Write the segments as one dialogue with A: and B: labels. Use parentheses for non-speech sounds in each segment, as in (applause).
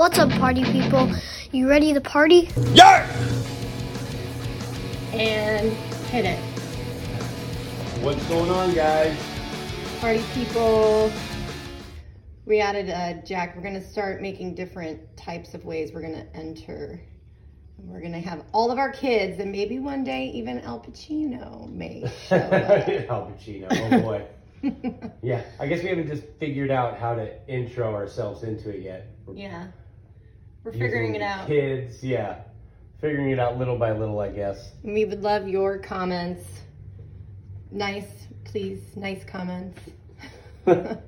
A: What's up, Pardee People? You ready to party?
B: Yeah!
C: and hit it.
B: What's going on, guys?
C: Pardee People. We added uh, Jack. We're gonna start making different types of ways we're gonna enter. And We're gonna have all of our kids, and maybe one day even Al Pacino may (laughs) show up. (laughs)
B: Al Pacino, oh boy. (laughs) yeah, I guess we haven't just figured out how to intro ourselves into it yet. We're
C: yeah, we're figuring it out.
B: Kids, yeah. Figuring it out little by little, I guess.
C: We would love your comments. Nice, please, nice comments. (laughs)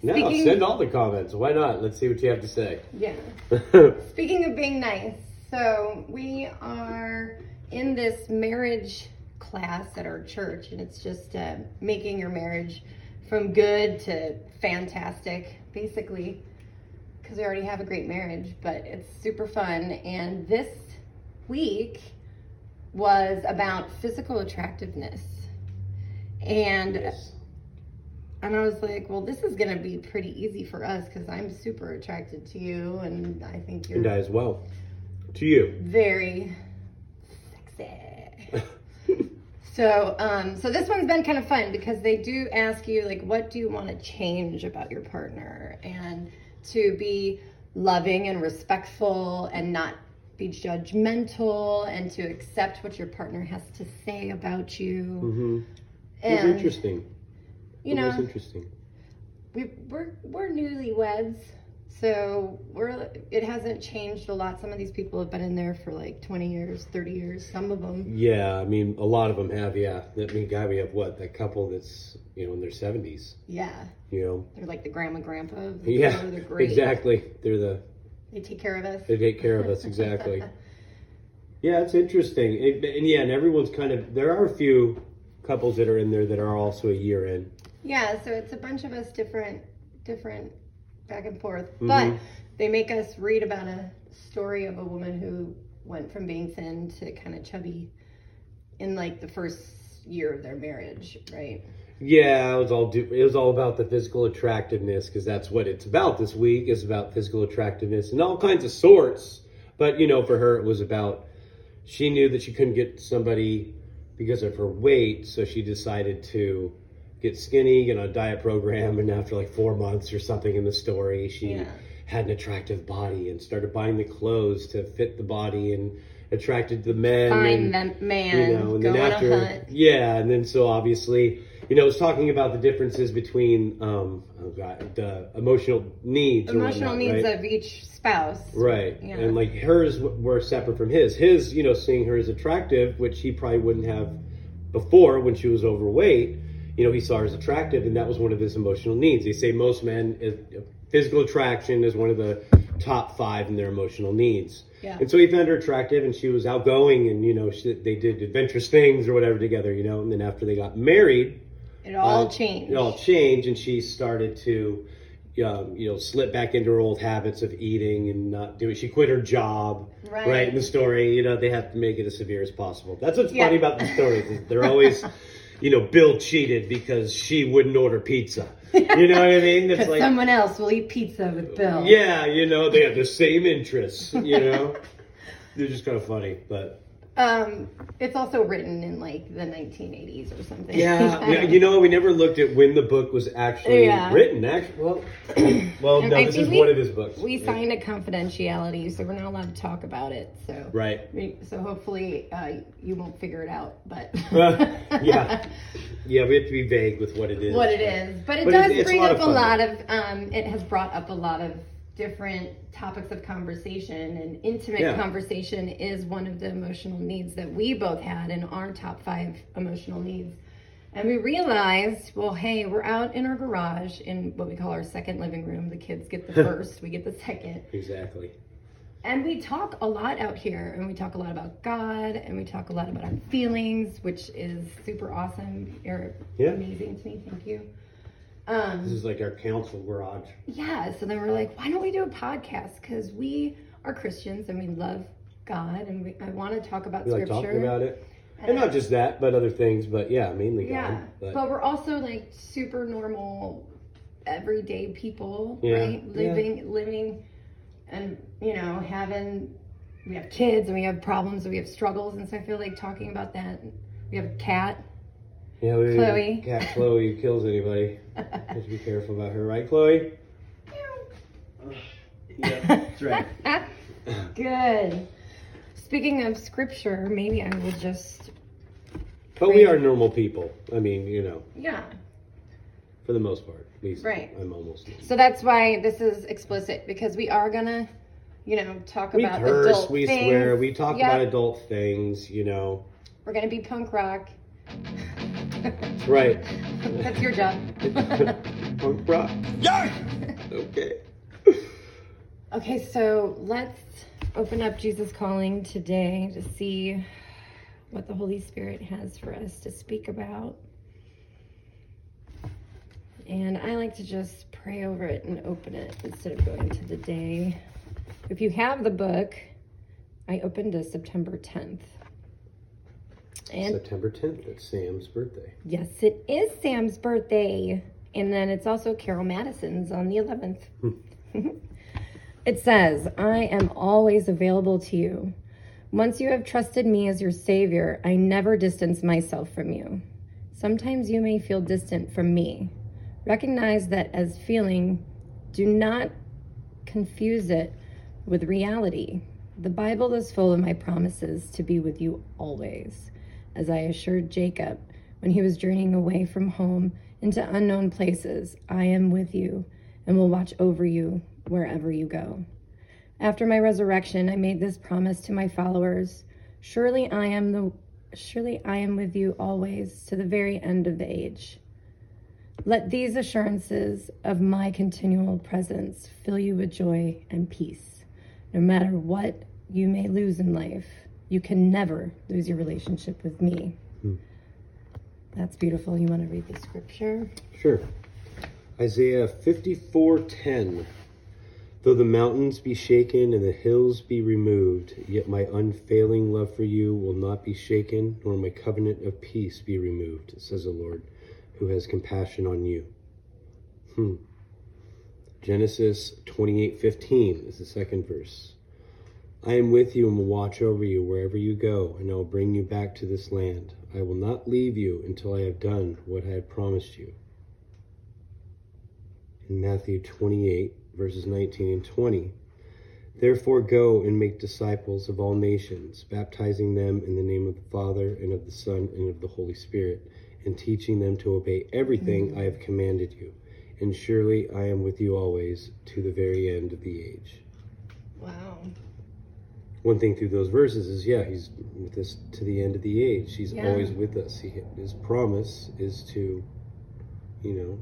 B: No,
C: Speaking-
B: send all the comments. Why not? Let's see what you have to say.
C: Yeah. (laughs) Speaking of being nice, so we are in this marriage class at our church, and it's just uh, making your marriage from good to fantastic, basically, because we already have a great marriage, but it's super fun. And this week was about physical attractiveness. And
B: Yes.
C: and I was like, well, this is going to be pretty easy for us because I'm super attracted to you, and I think you're
B: And I as well. To you.
C: very sexy. (laughs) so, um, so this one's been kind of fun because they do ask you like, what do you want to change about your partner, and to be loving and respectful and not be judgmental and to accept what your partner has to say about you.
B: Mm-hmm. It's
C: And
B: interesting.
C: you
B: It
C: know,
B: was interesting.
C: we we're we're newlyweds, so we're it hasn't changed a lot. Some of these people have been in there for like twenty years, thirty years. Some of them,
B: Yeah, I mean, a lot of them have, yeah. That mean, guy, we have what? That couple that's, you know, in their 70s,
C: yeah,
B: you know?
C: they're like the grandma, grandpa. of the
B: Yeah,
C: they're great.
B: exactly. They're the
C: They take care of us.
B: They take care of us exactly. (laughs) yeah, it's interesting, It- and yeah, and everyone's kind of. There are a few couples that are in there that are also a year in.
C: Yeah, so it's a bunch of us different, different, back and forth.
B: Mhm.
C: But they make us read about a story of a woman who went from being thin to kind of chubby in like the first year of their marriage, right?
B: Yeah, it was all. Do, it was all about the physical attractiveness because that's what it's about this week. Is about physical attractiveness and all kinds of sorts. But you know, for her, it was about. She knew that she couldn't get somebody because of her weight, so she decided to get skinny, get on a diet program, and after like four months or something in the story, she
C: Yeah.
B: had an attractive body and started buying the clothes to fit the body and attracted the men.
C: Find
B: and,
C: them man,
B: you know, and
C: go
B: then
C: on
B: after, yeah, and then so obviously, you know, it's talking about the differences between, um, oh god, the emotional needs,
C: Emotional
B: whatnot,
C: needs
B: right?
C: of each spouse.
B: Right.
C: Yeah.
B: And like hers were separate from his. His, you know, seeing her as attractive, which he probably wouldn't have before when she was overweight. You know, he saw her as attractive, and that was one of his emotional needs. They say most men, physical attraction is one of the top five in their emotional needs.
C: Yeah.
B: And so he found her attractive, and she was outgoing, and you know, she, they did adventurous things or whatever together. You know, and then after they got married,
C: It all
B: uh,
C: changed.
B: It all changed, and she started to, um, you know, slip back into her old habits of eating and not doing. She quit her job,
C: Right.
B: In the story, you know, they have to make it as severe as possible. That's what's
C: Yeah.
B: funny about the stories. is They're always, (laughs) you know, Bill cheated because she wouldn't order pizza. You know what I mean? It's (laughs) like,
C: someone else will eat pizza with Bill.
B: yeah, you know, they have the same interests. You know, (laughs) they're just kind of funny, but.
C: Um, it's also written in like the 1980s or something.
B: Yeah, (laughs) we, you know, we never looked at when the book was actually
C: Yeah.
B: written. Actually, well, (clears throat) well, no,
C: I
B: this
C: think
B: is
C: we-
B: one of his books.
C: We signed a confidentiality, so we're not allowed to talk about it. So
B: right.
C: we- So hopefully uh, you won't figure it out, but (laughs)
B: yeah, (laughs) yeah, we have to be vague with what it is.
C: what it is. But it
B: But
C: does
B: it's- it's a
C: bring up a lot of. Um, it has brought up a lot of different topics of conversation, and intimate
B: Yeah.
C: conversation is one of the emotional needs that we both had in our top five emotional needs. And we realized, well, hey, we're out in our garage in what we call our second living room. The kids get the (laughs) first, we get the second.
B: Exactly.
C: And we talk a lot out here, and we talk a lot about God, and we talk a lot about our feelings, which is super awesome. You're
B: Yeah.
C: amazing to me. Thank you.
B: This
C: Um,
B: is like our council garage.
C: yeah, so then we're like, why don't we do a podcast? Because we are Christians and we love God, and we, I want to talk about
B: We like
C: scripture.
B: talking about it, and not just that, but other things. But yeah, mainly
C: yeah,
B: God. But,
C: but we're also like super normal, everyday people,
B: Yeah,
C: right?
B: yeah.
C: Living, living and you know, having we have kids and we have problems and we have struggles, and so I feel like talking about that. We have a cat.
B: Yeah, we,
C: Chloe.
B: Cat Chloe kills anybody. (laughs) To be careful about her, right, Chloe? Yeah, that's (laughs) right.
C: Good. Speaking of scripture, maybe I will just
B: But we are normal people. I mean, you know,
C: yeah.
B: for the most part. At least
C: Right.
B: I'm almost.
C: So that's why this is explicit because we are gonna, you know, talk
B: We
C: about
B: curse,
C: adult
B: we
C: things.
B: swear, we talk
C: Yep.
B: about adult things, you know.
C: We're gonna be punk rock. (laughs)
B: Right.
C: That's your job. (laughs)
B: Punk rock. Okay.
C: okay, so let's open up Jesus Calling today to see what the Holy Spirit has for us to speak about. And I like to just pray over it and open it instead of going to the day. If you have the book, I opened to September 10th. And
B: September 10th, that's Sam's birthday.
C: Yes, it is Sam's birthday. And then it's also Carol Madison's on the 11th. Hmm. (laughs) it says, I am always available to you. Once you have trusted me as your Savior, I never distance myself from you. Sometimes you may feel distant from me. Recognize that as feeling, do not confuse it with reality. The Bible is full of my promises to be with you always as I assured Jacob when he was journeying away from home into unknown places, I am with you and will watch over you wherever you go. After my resurrection, I made this promise to my followers, surely I am the surely I am with you always to the very end of the age. Let these assurances of my continual presence fill you with joy and peace. No matter what you may lose in life, you can never lose your relationship with me.
B: Hmm.
C: That's beautiful. You want to read the scripture?
B: Sure. Isaiah 54:10 Though the mountains be shaken and the hills be removed, yet my unfailing love for you will not be shaken, nor my covenant of peace be removed, says the Lord, who has compassion on you. Hmm. Genesis 28:15 is the second verse. I am with you and will watch over you wherever you go, and I will bring you back to this land. I will not leave you until I have done what I have promised you. In Matthew 28, verses 19 and 20. Therefore, go and make disciples of all nations, baptizing them in the name of the Father, and of the Son, and of the Holy Spirit, and teaching them to obey everything mm. I have commanded you. And surely I am with you always to the very end of the age.
C: Wow.
B: One thing through those verses is, yeah, he's with us to the end of the age. He's
C: Yeah.
B: always with us. He, his promise is to, you know,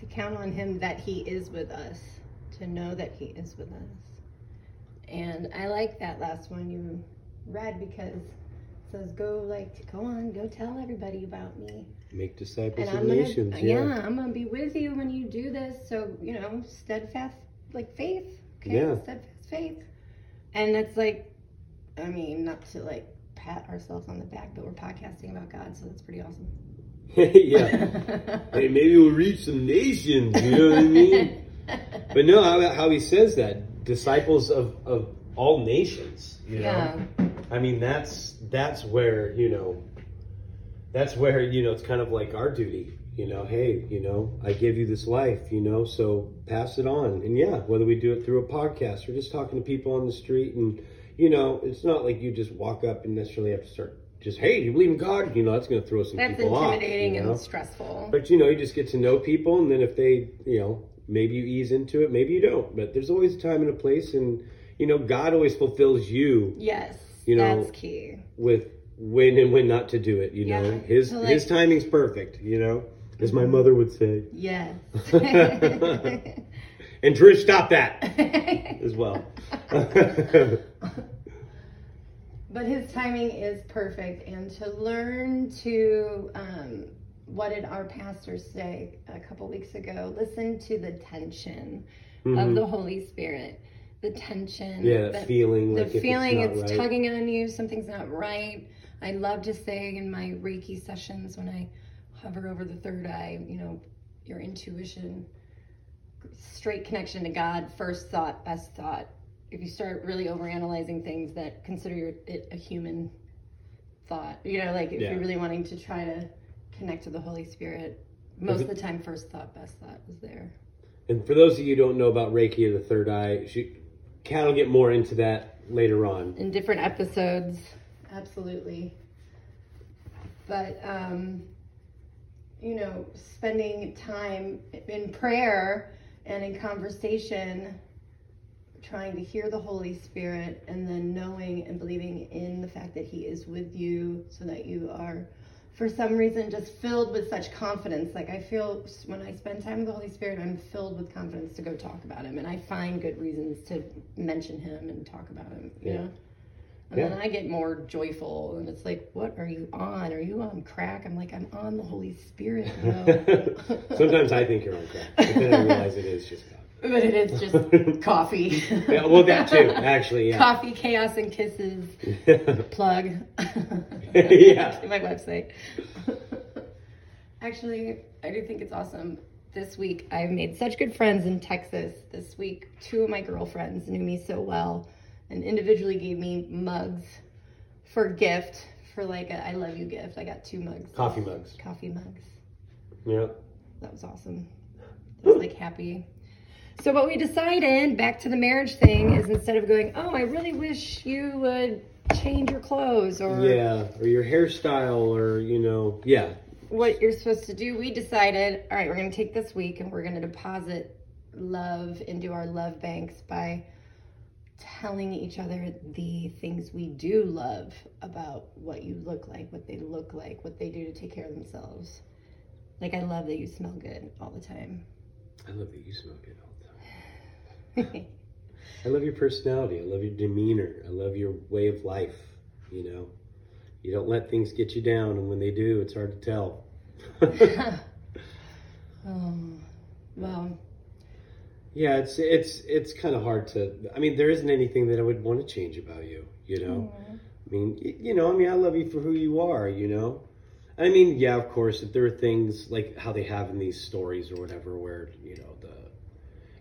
C: To count on him that he is with us, to know that he is with us. And I like that last one you read because it says, go, like, go on, go tell everybody about me.
B: make disciples
C: And
B: of
C: gonna,
B: nations.
C: Uh, yeah. I'm gonna be with you when you do this. So you know, steadfast like faith. Okay,
B: Yeah.
C: steadfast faith. And it's like, I mean, not to like pat ourselves on the back, but we're podcasting about God, so that's pretty awesome. (laughs)
B: yeah. (laughs) Hey, maybe we'll reach some nations. You know what I mean? (laughs) But no, how, how he says that disciples of, of all nations. You know?
C: yeah.
B: I mean, that's that's where you know. That's where you know it's kind of like our duty. You know, hey, you know, I give you this life. You know, so pass it on. And yeah, whether we do it through a podcast or just talking to people on the street, and you know, it's not like you just walk up and necessarily have to start just hey, you believe in God? You know, that's going to throw some
C: That's
B: people off.
C: That's intimidating
B: you know?
C: and stressful.
B: But you know, you just get to know people, and then if they, you know, maybe you ease into it, maybe you don't. But there's always a time and a place, and you know, God always fulfills you
C: yes,
B: You know,
C: that's key.
B: with when and when not to do it. You know, His
C: like-
B: His timing's perfect. You know, as my mother would say.
C: Yes. (laughs)
B: And Drew, stop that (laughs) as well. (laughs)
C: But his timing is perfect, and to learn to, um, what did our pastor say a couple weeks ago? Listen to the tension of
B: Mhm.
C: the Holy Spirit. The tension.
B: yeah, that
C: that-
B: feeling.
C: the
B: like
C: feeling
B: it's,
C: it's,
B: right.
C: tugging on you, something's not right. I love to say in my Reiki sessions when I hover over the third eye, you know, your intuition straight connection to God, first thought, best thought. If you start really overanalyzing things that consider it a human thought, you know, like if
B: Yeah.
C: you're really wanting to try to connect to the Holy Spirit, most of the time, first thought, best thought is there.
B: And for those of you who don't know about Reiki or the third eye, she, Kat will get more into that later on.
C: in different episodes. Absolutely. But um, you know, spending time in prayer and in conversation, trying to hear the Holy Spirit, and then knowing and believing in the fact that He is with you, so that you are. For some reason, just filled with such confidence. Like, I feel when I spend time with the Holy Spirit, I'm filled with confidence to go talk about Him. And I find good reasons to mention Him and talk about Him, you
B: Yeah.
C: know? And
B: Yeah.
C: then I get more joyful, and it's like, what are you on? Are you on crack? I'm like, I'm on the Holy Spirit. (laughs) yo."
B: Sometimes I think you're on crack, but then I realize it is just coffee. (laughs)
C: but it is just (laughs) coffee.
B: Yeah, well, that too, actually, yeah.
C: Coffee, chaos, and kisses. Plug.
B: Yeah.
C: My website. Actually, I do think it's awesome. This week, I've made such good friends in Texas. This week, two of my girlfriends knew me so well and individually gave me mugs for gift for like a I love you gift. I got two mugs.
B: Coffee mugs.
C: Coffee mugs.
B: Yeah.
C: That was awesome. I was like happy. So what we decided, back to the marriage thing, is instead of going, oh, I really wish you would change your clothes or
B: Yeah, or your hairstyle, or, you know, yeah.
C: what you're supposed to do, we decided, all right, we're going to take this week and we're going to deposit love into our love banks by telling each other the things we do love about what you look like, what they look like, what they do to take care of themselves. Like, I love that you smell good all the time.
B: I love that you smell good all the time. (laughs) I love your personality. I love your demeanor. I love your way of life. You know, you don't let things get you down, and when they do, it's hard to tell.
C: oh, (laughs) (laughs) well,
B: yeah, it's it's it's kind of hard to. I mean, there isn't anything that I would want to change about you. You know, mm-hmm. I mean, you know, I mean, I love you for who you are. You know, I mean, yeah, of course, if there are things like how they have in these stories or whatever, where you know the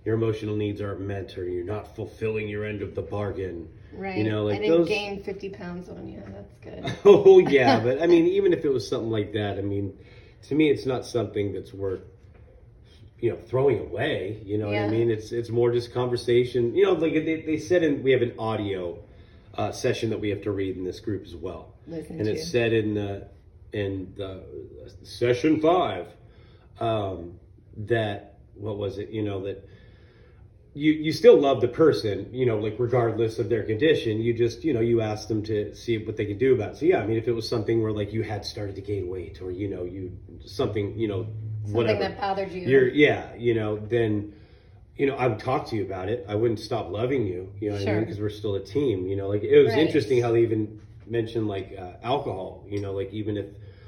B: your emotional needs aren't met or you're not fulfilling your end of the bargain.
C: right.
B: You know, like
C: I didn't
B: those-
C: gain 50 pounds on you. That's good. (laughs)
B: Oh yeah, (laughs) but I mean, even if it was something like that, I mean, to me, it's not something that's worth you know throwing away. You know what I mean? It's it's more just conversation. You know, like they, they said in we have an audio uh, session that we have to read in this group as well,
C: Listen
B: and
C: to.
B: it said in the in the session five um, that what was it? You know that you you still love the person, you know, like regardless of their condition. You just you know you ask them to see what they could do about it. So yeah, I mean, if it was something where like you had started to gain weight, or you know you something you know
C: Something that bothered you.
B: you're yeah you know then you know I would talk to you about it. I wouldn't stop loving you. You know what I mean?
C: Sure.
B: Because we're still a team. You know, like it was
C: Right.
B: interesting how they even mentioned like uh, alcohol. You know, like even if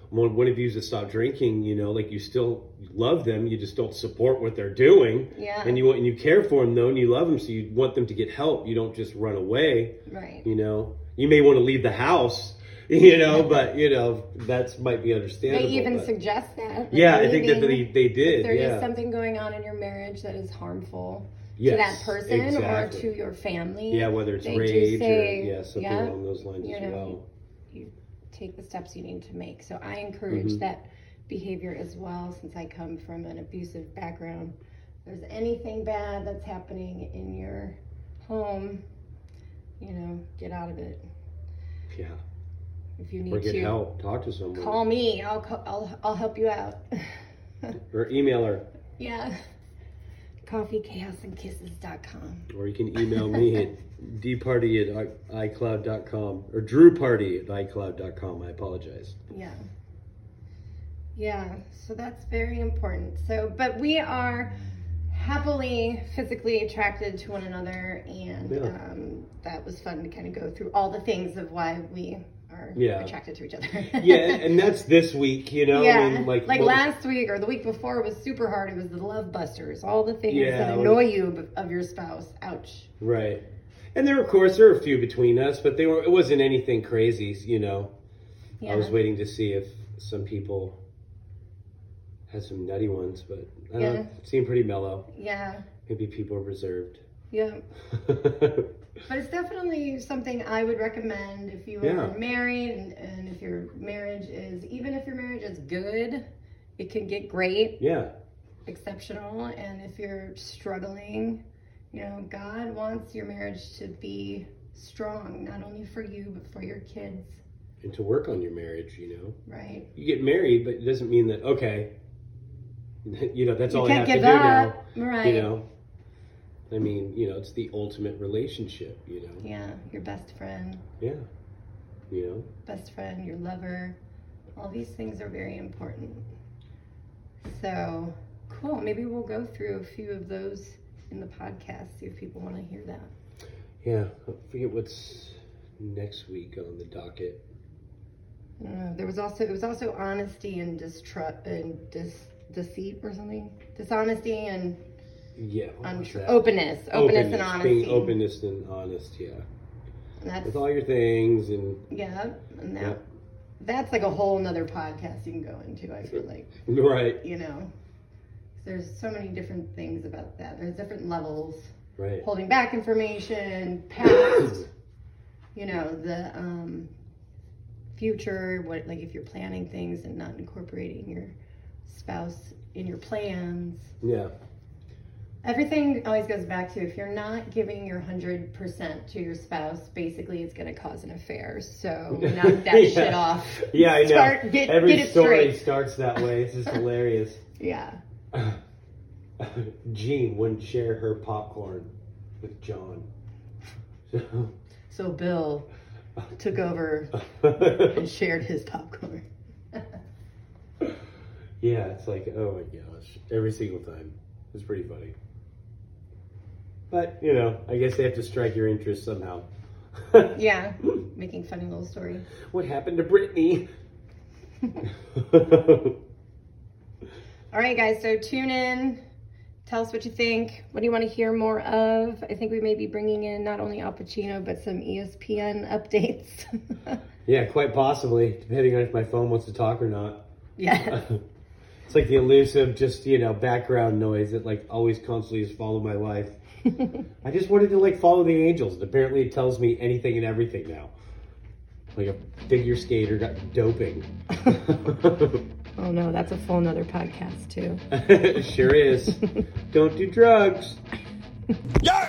B: one, one of you to stop drinking, you know, like you still love them, you just don't support what they're doing.
C: Yeah.
B: And you want and you care for them though, and you love them, so you want them to get help. You don't just run away.
C: right.
B: You know, you may want to leave the house. (laughs) You know, but you know that's might be understandable.
C: They even
B: but-
C: suggest that. like
B: yeah, I think that they, they did.
C: there is
B: yeah.
C: something going on in your marriage that is harmful to that person
B: exactly.
C: or to your family.
B: Yeah, whether it's
C: They
B: rage
C: say,
B: or yeah, something
C: yeah,
B: along those lines
C: you
B: as
C: know,
B: well.
C: you take the steps you need to make. So I encourage
B: Mhm.
C: that behavior as well since I come from an abusive background. If there's anything bad that's happening in your home, you know, get out of it.
B: Yeah,
C: If you need
B: or get
C: to,
B: help, talk to someone,
C: call me. I'll, I'll, I'll help you out. (laughs)
B: or email her,
C: yeah. Coffeechaosandkisses.com.
B: or you can email me at (laughs) dparty at icloud.com or drewparty at icloud.com. I apologize.
C: Yeah. Yeah, so that's very important. So, but we are happily physically attracted to one another, and
B: Yeah.
C: um, that was fun to kind of go through all the things of why we are
B: Yeah.
C: attracted to each other. (laughs)
B: Yeah, and, that's this week, you know.
C: yeah,
B: I mean, like
C: like,
B: what-
C: last week or the week before was super hard. It was the love busters, all the things
B: Yeah,
C: that annoy you of, your spouse. Ouch.
B: Right. And there, of course, there were a few between us, but they were. It wasn't anything crazy, you know.
C: Yeah.
B: I was waiting to see if some people had some nutty ones, but I don't
C: Yeah.
B: know, seem pretty mellow.
C: Yeah,
B: Maybe people are reserved.
C: Yeah. (laughs) But it's definitely something I would recommend if you are
B: Yeah.
C: married and, and if your marriage is, even if your marriage is good, it can get great,
B: yeah,
C: exceptional. And if you're struggling, you know, God wants your marriage to be strong, not only for you, but for your kids,
B: and to work on your marriage, you know,
C: right?
B: you get married, but it doesn't mean that okay. (laughs) You know, that's all
C: you
B: I
C: can't
B: have to
C: give
B: do
C: up,
B: now.
C: right?
B: You know, I mean, you know, it's the ultimate relationship. You know,
C: Yeah, your best friend,
B: yeah, you know,
C: best friend, your lover. All these things are very important. So, cool. Maybe we'll go through a few of those in the podcast, see if people want to hear that.
B: yeah. I forget what's next week on the docket.
C: Uh, there was also it was also honesty and distrust and dis, deceit or something. Dishonesty and
B: Yeah, what was
C: untru-
B: that?
C: openness, openness, and honesty.
B: being openness and honest. Yeah,
C: And that's
B: with all your things and
C: yeah, and that
B: Yeah.
C: that's like a whole nother podcast you can go into. I feel like. (laughs)
B: right,
C: you know there's so many different things about that there's different levels
B: right.
C: holding back information past (coughs) you know the um future what like if you're planning things and not incorporating your spouse in your plans
B: Yeah,
C: everything always goes back to if you're not giving your 100% to your spouse basically it's going to cause an affair so knock (laughs) that
B: Yeah.
C: shit off
B: yeah, I know.
C: Get-
B: Every
C: get
B: story
C: straight.
B: starts that way. It's just (laughs) hilarious.
C: yeah (laughs)
B: Jean wouldn't share her popcorn with John.
C: so bill took over and shared his popcorn.
B: yeah, it's like, oh my gosh, every single time. It's pretty funny. But, you know, I guess they have to strike your interest somehow. (laughs)
C: Yeah, making funny little story.
B: What happened to Brittany? (laughs)
C: All right, guys, so tune in. Tell us what you think. What do you want to hear more of? I think we may be bringing in not only Al Pacino, but some ESPN (laughs) updates.
B: yeah, quite possibly, depending on if my phone wants to talk or not.
C: yeah.
B: It's like the elusive, just, you know, background noise that, like, always constantly has followed my life. (laughs) I just wanted to, like, follow the angels, and apparently it tells me anything and everything now. Like a figure skater got doping. (laughs)
C: oh, no, that's a full nother podcast, too. (laughs)
B: sure is. Don't do drugs.
D: Yeah!